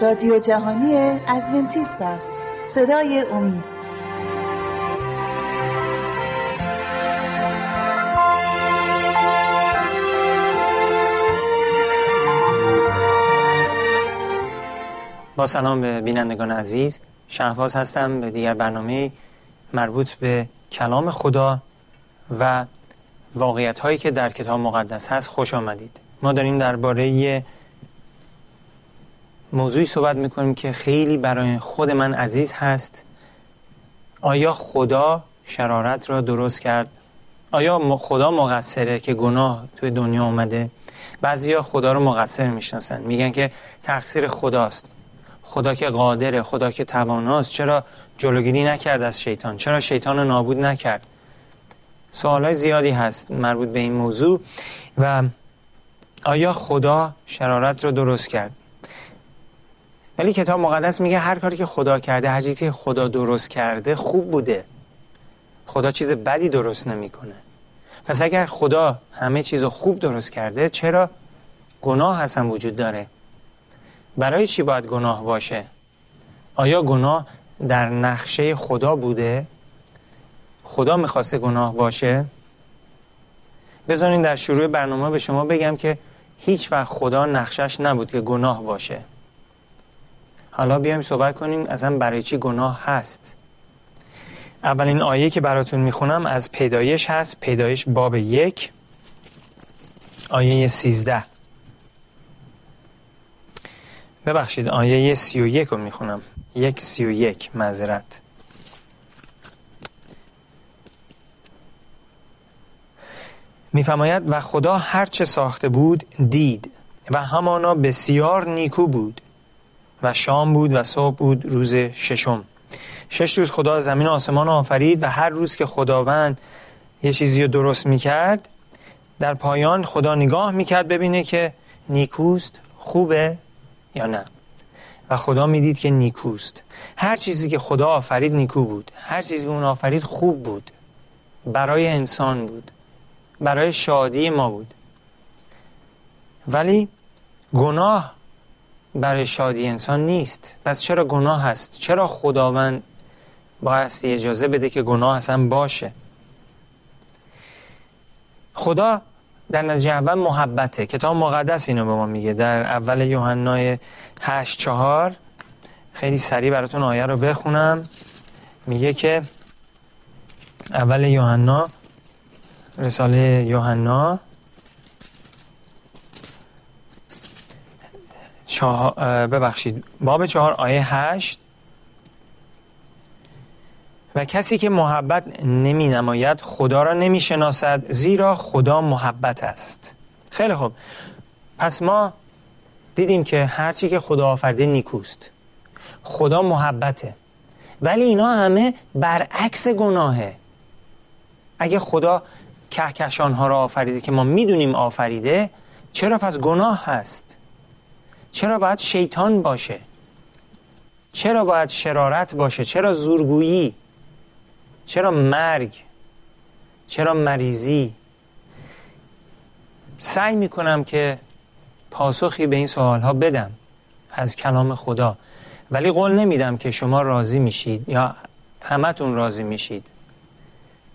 رادیو جهانی ادونتیست است. صدای امید. با سلام به بینندگان عزیز. شهباز هستم به دیگر برنامه مربوط به کلام خدا و واقعیت هایی که در کتاب مقدس هست. خوش آمدید. ما داریم درباره موضوعی صحبت می‌کنیم که خیلی برای خود من عزیز هست. آیا خدا شرارت را درست کرد؟ آیا خدا مقصره که گناه توی دنیا اومده؟ بعضیا خدا رو مقصر می‌شناسن. میگن که تقصیر خداست. خدا که قادره خدا که تواناست. چرا جلوگیری نکرد از شیطان؟ چرا شیطان رو نابود نکرد؟ سوال زیادی هست مربوط به این موضوع. و آیا خدا شرارت رو درست کرد؟ ولی کتاب مقدس میگه هر کاری که خدا کرده هر چیزی که خدا درست کرده خوب بوده. خدا چیز بدی درست نمی‌کنه. پس اگر خدا همه چیز خوب درست کرده چرا گناه اصلا وجود داره؟ برای چی باید گناه باشه؟ آیا گناه در نقشه خدا بوده؟ خدا می‌خواسته گناه باشه؟ بذارین در شروع برنامه به شما بگم که هیچ وقت خدا نقشش نبود که گناه باشه. حالا بیایم صحبت کنیم اصلا برای چی گناه هست. اولین آیه که براتون می‌خونم از پیدایش هست پیدایش باب یک آیه سیزده. ببخشید آیه سی و یک رو می‌خونم. یک سی و یک مذرت میفرماید و خدا هرچه ساخته بود دید و همانا بسیار نیکو بود. و شام بود و صبح بود روز ششم. شش روز خدا زمین و آسمان آفرید و هر روز که خداوند یه چیزی رو درست می‌کرد در پایان خدا نگاه می‌کرد ببینه که نیکوست خوبه یا نه. و خدا می‌دید که نیکوست. هر چیزی که خدا آفرید نیکو بود. هر چیزی که اون آفرید خوب بود. برای انسان بود. برای شادی ما بود. ولی گناه برای شادی انسان نیست. پس چرا گناه هست؟ چرا خداوند بایستی اجازه بده که گناه اصلا باشه؟ خدا در نتیجه اول محبته. کتاب مقدس اینو به ما میگه. در اول یوحنای 8 چهار. خیلی سریع براتون آیه رو بخونم. میگه که اول یوحنا رساله یوحنا. ببخشید. باب چهار آیه هشت. و کسی که محبت نمی نماید خدا را نمی شناسد زیرا خدا محبت است. خیلی خوب. پس ما دیدیم که هرچی که خدا آفرده نیکوست. خدا محبته. ولی اینا همه برعکس گناهه. اگه خدا کهکشان ها را آفریده که ما می‌دونیم آفریده چرا پس گناه هست؟ چرا باید شیطان باشه؟ چرا باید شرارت باشه؟ چرا زورگویی؟ چرا مرگ؟ چرا مریضی؟ سعی می‌کنم که پاسخی به این سوال ها بدم از کلام خدا. ولی قول نمیدم که شما راضی میشید یا همتون راضی میشید.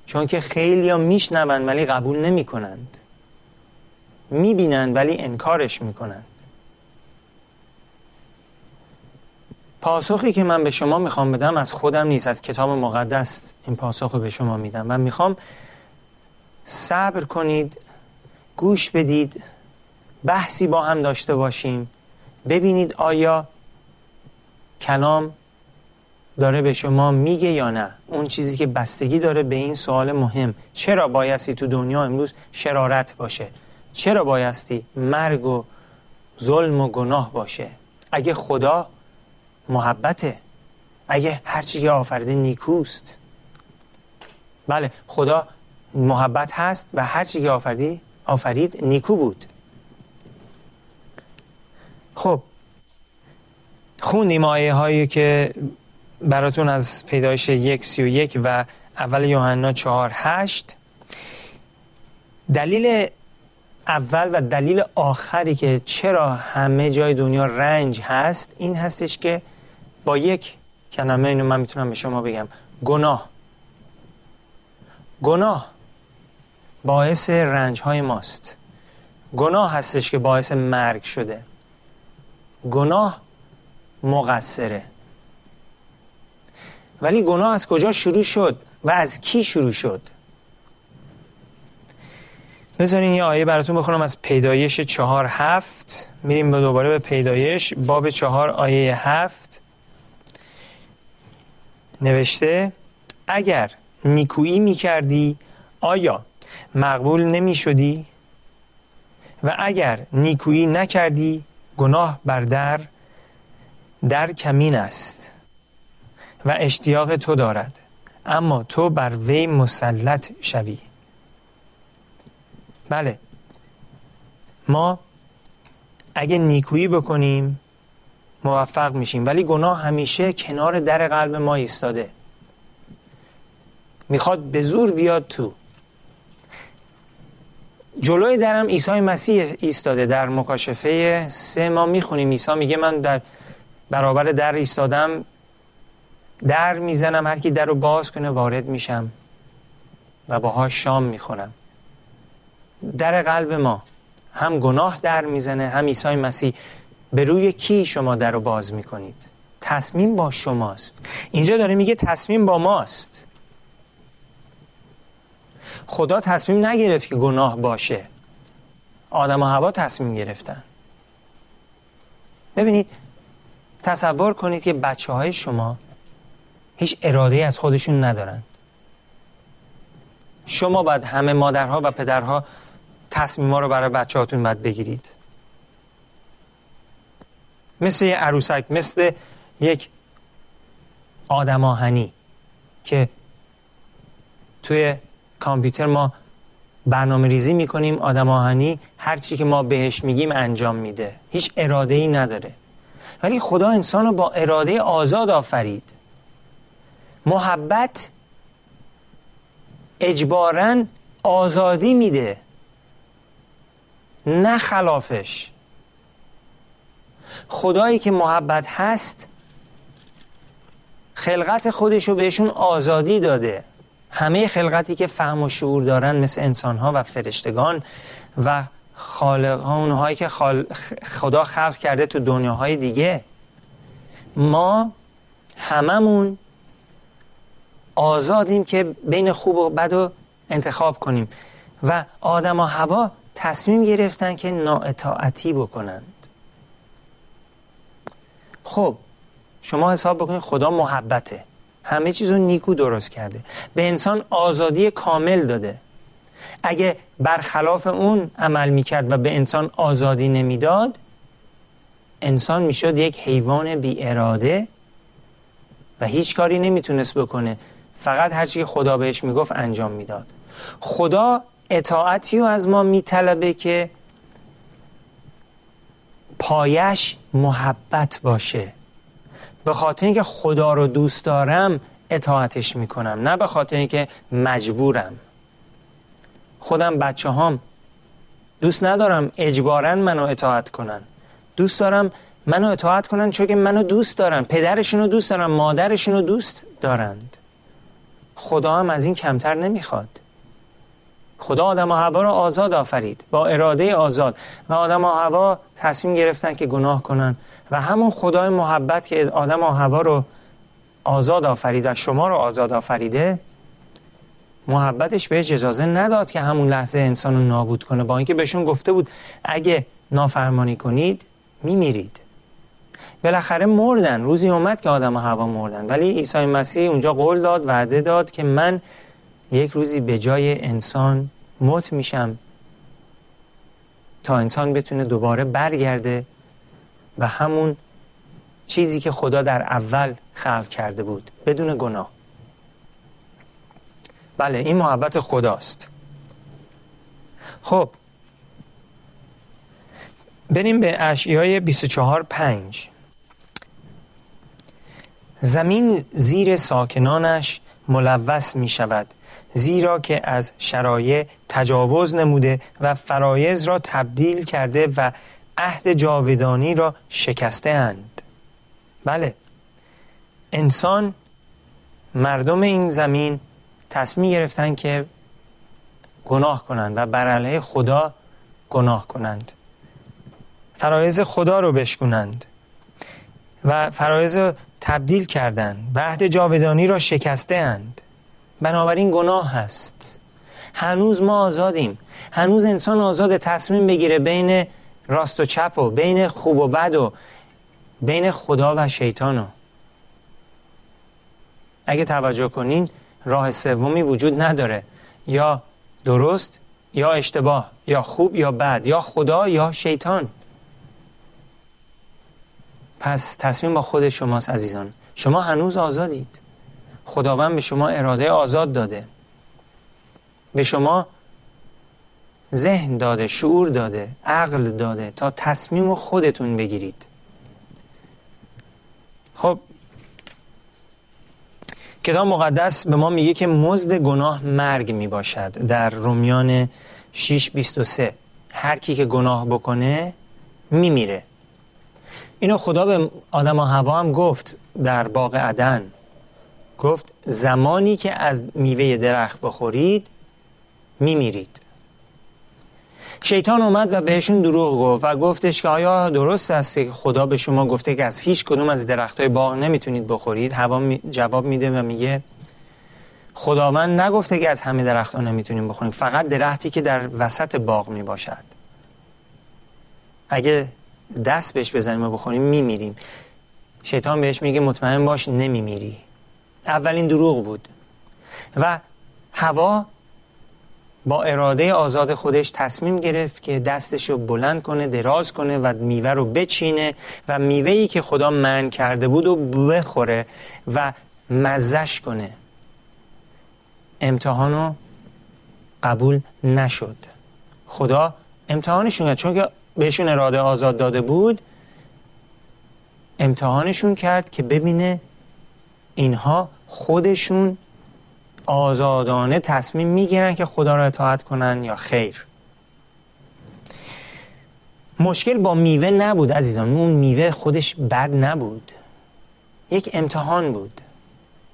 چون که خیلی ها میشنوند ولی قبول نمی کنند می‌بینند ولی انکارش می‌کنند. پاسخی که من به شما می‌خوام بدم از خودم نیست از کتاب مقدس این پاسخ رو به شما میدم من می‌خوام صبر کنید گوش بدید بحثی با هم داشته باشیم ببینید آیا کلام داره به شما میگه یا نه. اون چیزی که بستگی داره به این سوال مهم. چرا بایستی تو دنیا امروز شرارت باشه؟ چرا بایستی مرگ و ظلم و گناه باشه؟ اگه خدا محبته. اگه هرچی که آفریده نیکوست. بله خدا محبت هست و هرچی که آفریدی آفرید نیکو بود. خب خوندیم آیه هایی که براتون از پیدایش یک سی و یک و اول یوحنا چهار هشت دلیل اول و دلیل آخری که چرا همه جای دنیا رنج هست این هستش که با یک کلمه اینو من می‌تونم به شما بگم. گناه. گناه باعث رنج های ماست. گناه هستش که باعث مرگ شده. گناه مقصره. ولی گناه از کجا شروع شد و از کی شروع شد؟ بذارین یه آیه براتون بخونم از پیدایش چهار هفت. میریم دوباره به پیدایش. باب چهار آیه هفت. نوشته اگر نیکویی می‌کردی آیا مقبول نمی شدی؟ و اگر نیکویی نکردی گناه بر در در کمین است و اشتیاق تو دارد. اما تو بر وی مسلط شوی. بله. ما اگه نیکویی بکنیم موفق میشیم. ولی گناه همیشه کنار در قلب ما ایستاده. می‌خواد به زور بیاد تو. جلوی درم عیسی مسیح ایستاده در مکاشفه سه. ما می‌خونیم عیسی میگه من در برابر در ایستادم در می‌زنم هر کی در رو باز کنه وارد میشم و باها شام می‌خورم. در قلب ما هم گناه در می‌زنه هم عیسی مسیح به روی کی شما در رو باز می‌کنید؟ تصمیم با شماست. اینجا داره میگه تصمیم با ماست. خدا تصمیم نگرفت که گناه باشه. آدم و هوا تصمیم گرفتن. ببینید تصور کنید که بچه های شما هیچ اراده از خودشون ندارن. شما باید همه مادرها و پدرها تصمیم رو برای بچه هاتون باید بگیرید. مثل یه عروسک مثل یک آدم آهنی که توی کامپیوتر ما برنامه ریزی می‌کنیم. آدم آهنی هر چی که ما بهش میگیم انجام میده. هیچ اراده ای نداره. ولی خدا انسان رو با اراده آزاد آفرید. محبت اجبارا آزادی میده. نه خلافش. خدایی که محبت هست خلقت خودش رو بهشون آزادی داده. همه خلقتی که فهم و شعور دارن مثل انسانها و فرشتگان و خالق اونهایی که خدا خلق کرده تو دنیاهای دیگه. ما هممون آزادیم که بین خوب و بد رو انتخاب کنیم. و آدم و هوا تصمیم گرفتن که نااطاعتی بکنند خب شما حساب بکنید خدا محبته. همه چیز رو نیکو درست کرده. به انسان آزادی کامل داده. اگه برخلاف اون عمل می‌کرد و به انسان آزادی نمی‌داد انسان می‌شد یک حیوان بی اراده و هیچ کاری نمی‌تونست بکنه. فقط هرچی که خدا بهش می‌گفت انجام می‌داد. خدا اطاعتی رو از ما میطلبه که پایش محبت باشه. به خاطر اینکه خدا رو دوست دارم اطاعتش می‌کنم. نه به خاطر اینکه مجبورم. خودم بچه هام دوست ندارم اجبارا منو اطاعت کنن. دوست دارم منو اطاعت کنن چون که منو دوست دارن. پدرشونو دوست دارن مادرشونو دوست دارند. خدا هم از این کمتر نمی‌خواد. خدا آدم و هوا رو آزاد آفرید. با اراده آزاد. و آدم و هوا تصمیم گرفتن که گناه کنن. و همون خدای محبت که آدم و هوا رو آزاد آفرید و شما رو آزاد آفریده محبتش بهش اجازه نداد که همون لحظه انسان رو نابود کنه. با اینکه بهشون گفته بود اگه نافرمانی کنید میمیرید. بالاخره مردن. روزی اومد که آدم و هوا مردن. ولی عیسی مسیح اونجا قول داد وعده داد که من یک روزی به جای انسان مت میشم تا انسان بتونه دوباره برگرده و همون چیزی که خدا در اول خلق کرده بود بدون گناه. بله این محبت خداست. خب بریم به اشیای 24 5 زمین زیر ساکنانش ملوث می شود زیرا که از شرایع تجاوز نموده و فرایز را تبدیل کرده و عهد جاودانی را شکسته اند. بله انسان مردم این زمین تصمیم گرفتن که گناه کنند و بر علیه خدا گناه کنند. فرایز خدا رو بشکنند و فرایز رو تبدیل کردند و عهد جاودانی را شکسته اند. بنابراین گناه هست. هنوز ما آزادیم. هنوز انسان آزاد تصمیم بگیره بین راست و چپ و بین خوب و بد و بین خدا و شیطان اگه توجه کنین راه سومی وجود نداره. یا درست یا اشتباه یا خوب یا بد یا خدا یا شیطان. پس تصمیم با خود شماست عزیزان. شما هنوز آزادید. خداوند به شما اراده آزاد داده. به شما ذهن داده شعور داده عقل داده تا تصمیم خودتون بگیرید. خب کتاب مقدس به ما میگه که مزد گناه مرگ می باشد در رومیان 6:23 هر کی که گناه بکنه میمیره. اینو خدا به آدم و هوا هم گفت در باغ عدن. گفت زمانی که از میوه درخت بخورید میمیرید. شیطان اومد و بهشون دروغ گفت و گفتش که آیا درست است که خدا به شما گفته که از هیچ کدوم از درختای باغ نمی‌تونید بخورید؟ هوا جواب میده و میگه خداوند نگفته که از همه درختان نمی‌تونیم بخوریم فقط درختی که در وسط باغ می‌باشد. اگه دست بهش بزنیم و بخوریم میمیریم. شیطان بهش میگه مطمئن باش نمیمیری. اولین دروغ بود. و هوا با اراده آزاد خودش تصمیم گرفت که دستش رو بلند کنه دراز کنه و میوه رو بچینه و میوهی که خدا من کرده بود و بخوره و مزش کنه. امتحان رو قبول نشد. خدا امتحانشون کرد. چون که بهشون اراده آزاد داده بود امتحانشون کرد که ببینه اینها خودشون آزادانه تصمیم می‌گیرن که خدا را اطاعت کنن یا خیر. مشکل با میوه نبود عزیزان. اون میوه خودش بد نبود. یک امتحان بود.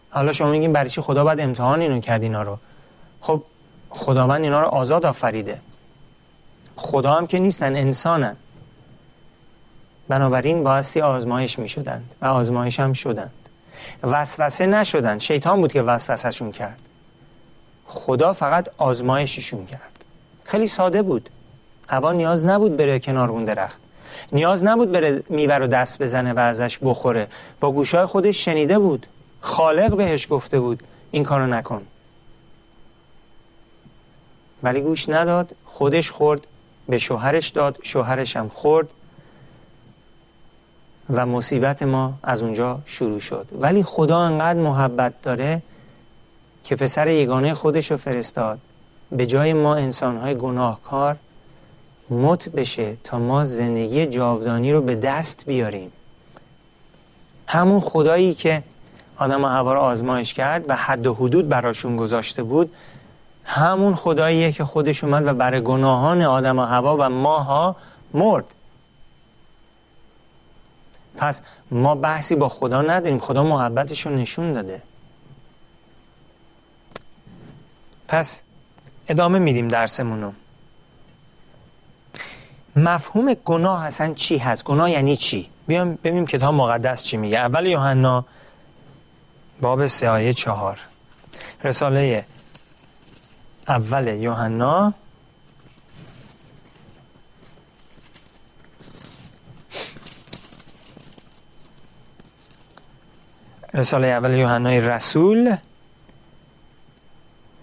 حالا شما میگین برای چی خدا باید امتحان اینو کرد اینا رو؟ خب خداوند اینا رو آزاد آفریده. خدا هم که نیستن انسانن. بنابراین باعثی آزمایش می شدند و آزمایش هم شدند. وسوسه نشدند. شیطان بود که وسوسهشون کرد. خدا فقط آزمایششون کرد. خیلی ساده بود. هوا نیاز نبود بره کنار اون درخت. نیاز نبود بره میوه رو دست بزنه و ازش بخوره. با گوشای خودش شنیده بود. خالق بهش گفته بود این کارو نکن. ولی گوش نداد. خودش خورد. به شوهرش داد شوهرش هم خورد و مصیبت ما از اونجا شروع شد. ولی خدا انقدر محبت داره که پسر یگانه خودش رو فرستاد. به جای ما انسانهای گناهکار مت بشه تا ما زندگی جاودانی رو به دست بیاریم. همون خدایی که آدم و هوا رو آزمایش کرد و حد و حدود براشون گذاشته بود همون خداییه که خودش اومد و برای گناهان آدم و هوا و ماها مرد. پس ما بحثی با خدا نداریم. خدا محبتش رو نشون داده. پس ادامه میدیم درسمونو مفهوم گناه اصلا چی هست؟ گناه یعنی چی؟ بیام ببینیم کتاب مقدس چی میگه. اول یوحنا باب سه آیه چهار. رساله اول یوحنا. رساله اول یوحنای رسول.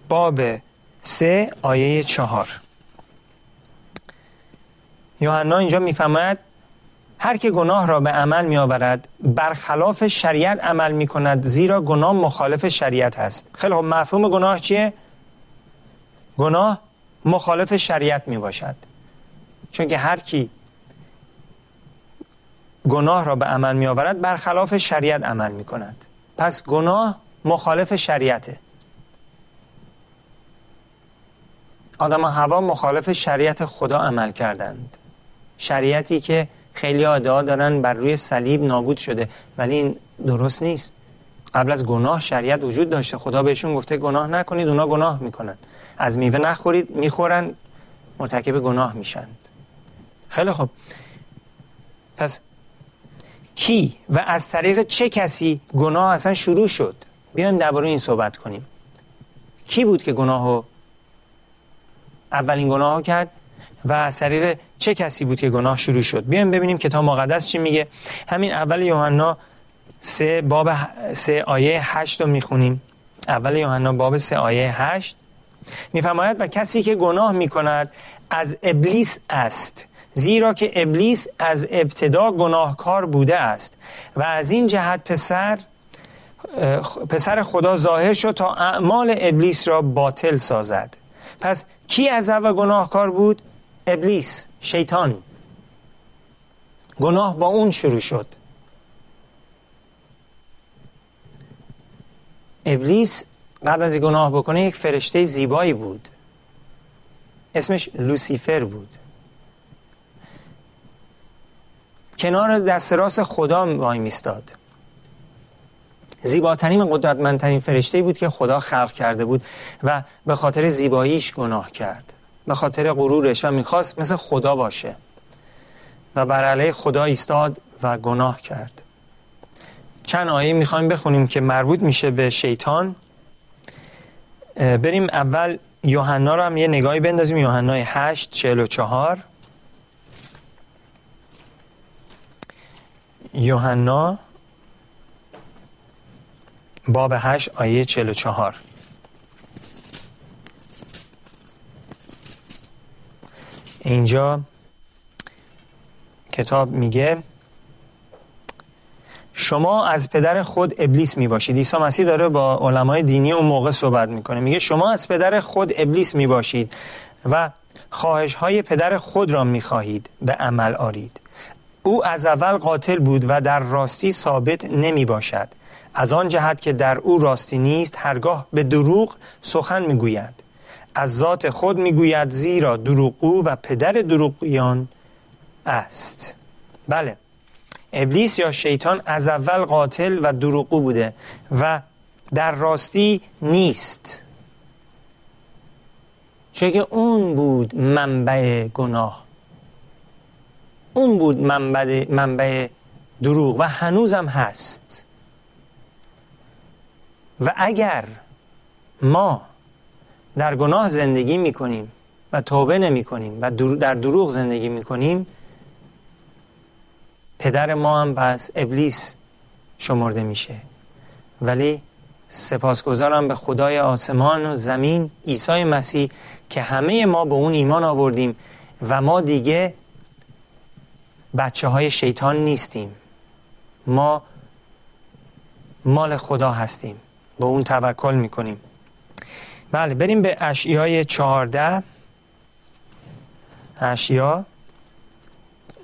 باب سه آیه چهار. یوحنا اینجا می‌فهمد هر که گناه را به عمل می آورد برخلاف شریعت عمل می کند زیرا گناه مخالف شریعت است. خیلی خب مفهوم گناه چیه؟ گناه مخالف شریعت می باشد چون که هر کی گناه را به عمل می آورد برخلاف شریعت عمل می کند پس گناه مخالف شریعته. آدم هوا مخالف شریعت خدا عمل کردند. شریعتی که خیلی ادعا دارن بر روی صلیب نابود شده. ولی این درست نیست. قبل از گناه شریعت وجود داشته. خدا بهشون گفته گناه نکنید اونا گناه می‌کنن. از میوه نخورید می‌خورن مرتکب گناه میشند خیلی خوب. پس کی و از طریق چه کسی گناه اصلا شروع شد؟ بیایم درباره این صحبت کنیم. کی بود که گناه اولین گناه کرد و از طریق چه کسی بود که گناه شروع شد؟ بیایم ببینیم کتاب مقدس چی میگه. همین اول یوحنا سه باب سه آیه هشت رو می‌خونیم. اول یوحنا باب سه آیه هشت. میفرماید و کسی که گناه می‌کند از ابلیس است زیرا که ابلیس از ابتدا گناهکار بوده است. و از این جهت پسر پسر خدا ظاهر شد تا اعمال ابلیس را باطل سازد. پس کی از اول گناهکار بود؟ ابلیس شیطان. گناه با اون شروع شد. ابلیس قبل از گناه بکنه یک فرشته زیبایی بود. اسمش لوسیفر بود. کنار دست راست خدا وای میستاد. زیباترین و قدرتمندترین فرشته بود که خدا خلق کرده بود و به خاطر زیباییش گناه کرد. به خاطر غرورش و می‌خواست مثل خدا باشه. و بر علیه خدا ایستاد و گناه کرد. چند آیه می‌خوایم بخونیم که مربوط میشه به شیطان. بریم اول یوحنا رو هم یه نگاهی بندازیم. یوحنا 8 44 یوحنا باب 8 آیه 44 اینجا کتاب میگه شما از پدر خود ابلیس می باشید عیسی مسیح داره با علمای دینی اون موقع صحبت می‌کنه. میگه شما از پدر خود ابلیس می باشید و خواهش های پدر خود را می خواهید به عمل آرید. او از اول قاتل بود و در راستی ثابت نمی باشد از آن جهت که در او راستی نیست هرگاه به دروغ سخن می‌گوید. از ذات خود می‌گوید زیرا دروغگو و پدر دروغیان است. بله. ابلیس یا شیطان از اول قاتل و دروغگو بوده و در راستی نیست. چون که اون بود منبع گناه. اون بود منبع, منبع دروغ و هنوزم هست. و اگر ما در گناه زندگی می‌کنیم و توبه نمی کنیم و در دروغ زندگی می‌کنیم پدر ما هم پس ابلیس شمرده میشه. ولی سپاسگزارم به خدای آسمان و زمین عیسی مسیح که همه ما به اون ایمان آوردیم و ما دیگه بچه های شیطان نیستیم. ما مال خدا هستیم. به اون توکل می‌کنیم. بله بریم به اشیای چهارده. اشیا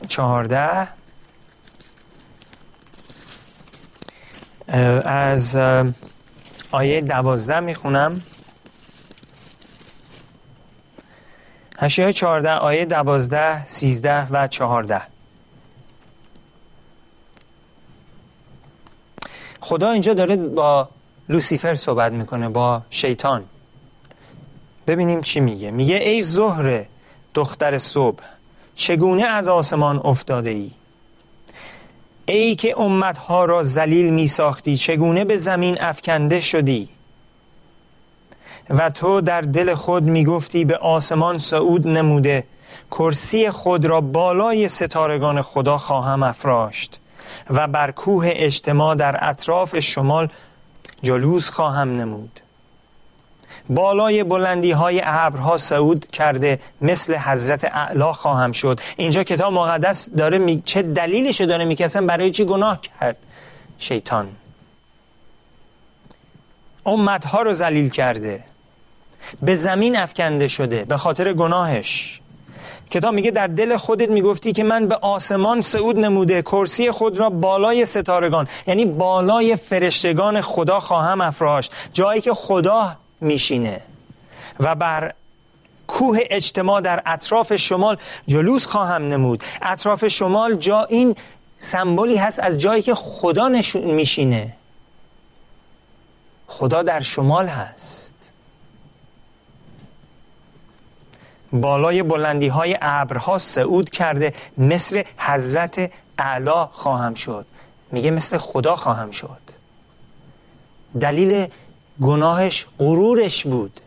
چهارده. از آیه دوازده می‌خونم. اشیای چهارده آیه دوازده سیزده و چهارده. خدا اینجا داره با لوسیفر صحبت می‌کنه با شیطان. ببینیم چی میگه. میگه ای زهر دختر صبح چگونه از آسمان افتاده ای ای که امتها را زلیل می ساختی چگونه به زمین افکنده شدی؟ و تو در دل خود می گفتی به آسمان صعود نموده کرسی خود را بالای ستارگان خدا خواهم افراشت و بر کوه اجتماع در اطراف شمال جلوس خواهم نمود. بالای بلندی های ابرها صعود کرده مثل حضرت اعلا خواهم شد. اینجا کتاب مقدس داره می... چه دلیلش داره میکسن برای چی گناه کرد شیطان؟ امتها رو ذلیل کرده. به زمین افکنده شده به خاطر گناهش. کتاب میگه در دل خودت می‌گفتی که من به آسمان صعود نموده کرسی خود را بالای ستارگان یعنی بالای فرشتگان خدا خواهم افراشت. جایی که خدا میشینه. و بر کوه اجتماع در اطراف شمال جلوس خواهم نمود. اطراف شمال جا این سمبولی هست از جایی که خدا میشینه. خدا در شمال هست. بالای بلندی های ابرها صعود کرده مثل حضرت اعلا خواهم شد. میگه مثل خدا خواهم شد. دلیل گناهش غرورش بود.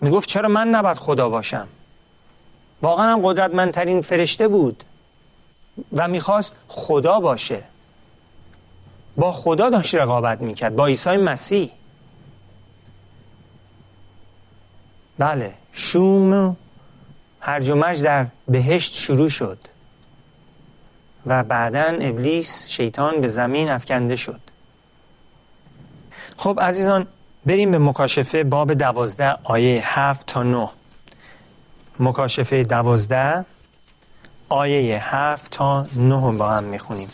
می‌گفت چرا من نباید خدا باشم؟ واقعا هم قدرتمندترین فرشته بود و می‌خواست خدا باشه. با خدا داشت رقابت می‌کرد با عیسی مسیح. بله شوم هرج و در بهشت شروع شد و بعدا ابلیس شیطان به زمین افکنده شد. خب عزیزان بریم به مکاشفه باب دوازده آیه هفت تا نه. مکاشفه دوازده آیه هفت تا نه با هم می‌خونیم.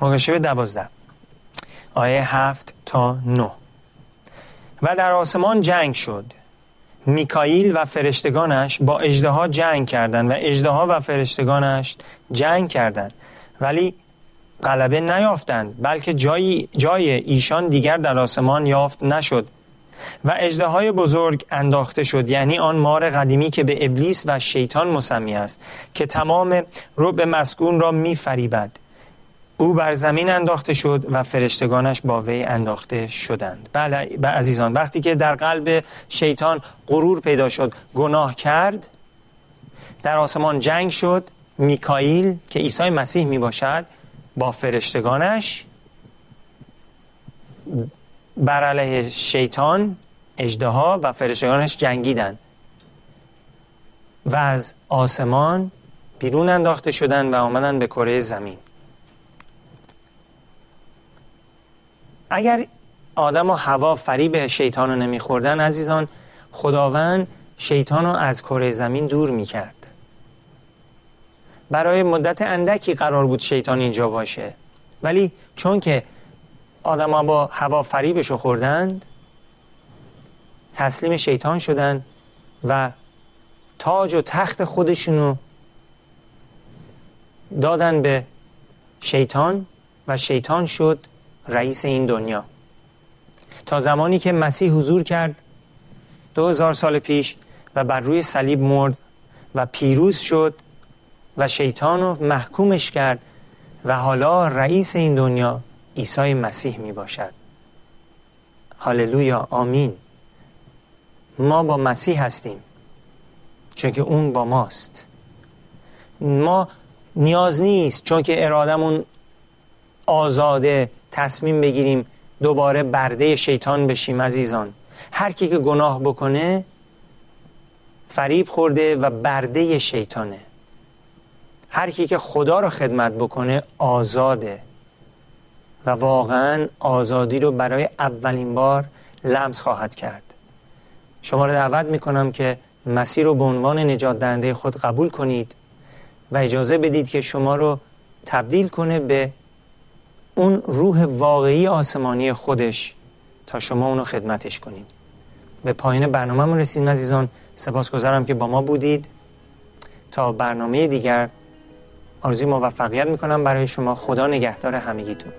مکاشفه دوازده آیه هفت تا نه. و در آسمان جنگ شد. میکائیل و فرشتگانش با اجدها جنگ کردند و اجدها و فرشتگانش جنگ کردند. ولی غلبه نیافتند بلکه جای, جای ایشان دیگر در آسمان یافت نشد و اجده بزرگ انداخته شد. یعنی آن مار قدیمی که به ابلیس و شیطان مسمی است که تمام رب مسکون را می فریبد او بر زمین انداخته شد و فرشتگانش با وی انداخته شدند. بله عزیزان وقتی که در قلب شیطان غرور پیدا شد گناه کرد در آسمان جنگ شد میکائیل که عیسی مسیح می باشد با فرشتگانش بر علیه شیطان اجدها و فرشتگانش جنگیدند و از آسمان بیرون انداخته شدند و آمدن به کره زمین. اگر آدم و هوا فریب شیطان رو نمیخوردن عزیزان خداوند شیطان رو از کره زمین دور می‌کرد. برای مدت اندکی قرار بود شیطان اینجا باشه. ولی چون که آدما با هوا فریبش خوردند تسلیم شیطان شدند و تاج و تخت خودشونو دادن به شیطان و شیطان شد رئیس این دنیا. تا زمانی که مسیح حضور کرد دو هزار سال پیش و بر روی صلیب مرد و پیروز شد و شیطان رو محکومش کرد و حالا رئیس این دنیا عیسی مسیح می باشد. هاللویا آمین. ما با مسیح هستیم چون که اون با ماست. ما نیاز نیست چون که ارادمون آزاده تصمیم بگیریم دوباره برده شیطان بشیم عزیزان. هر کی که گناه بکنه فریب خورده و برده شیطانه. هر کی که خدا رو خدمت بکنه آزاده. و واقعا آزادی رو برای اولین بار لمس خواهد کرد. شما رو دعوت می‌کنم که مسیر رو به عنوان نجات دهنده خود قبول کنید و اجازه بدید که شما رو تبدیل کنه به اون روح واقعی آسمانی خودش تا شما اونو خدمتش کنید. به پایین برنامه رسیدیم عزیزان. سپاسگزارم که با ما بودید. تا برنامه دیگر آرزوی موفقیت می‌کنم برای شما. خدا نگهدار همگیتون.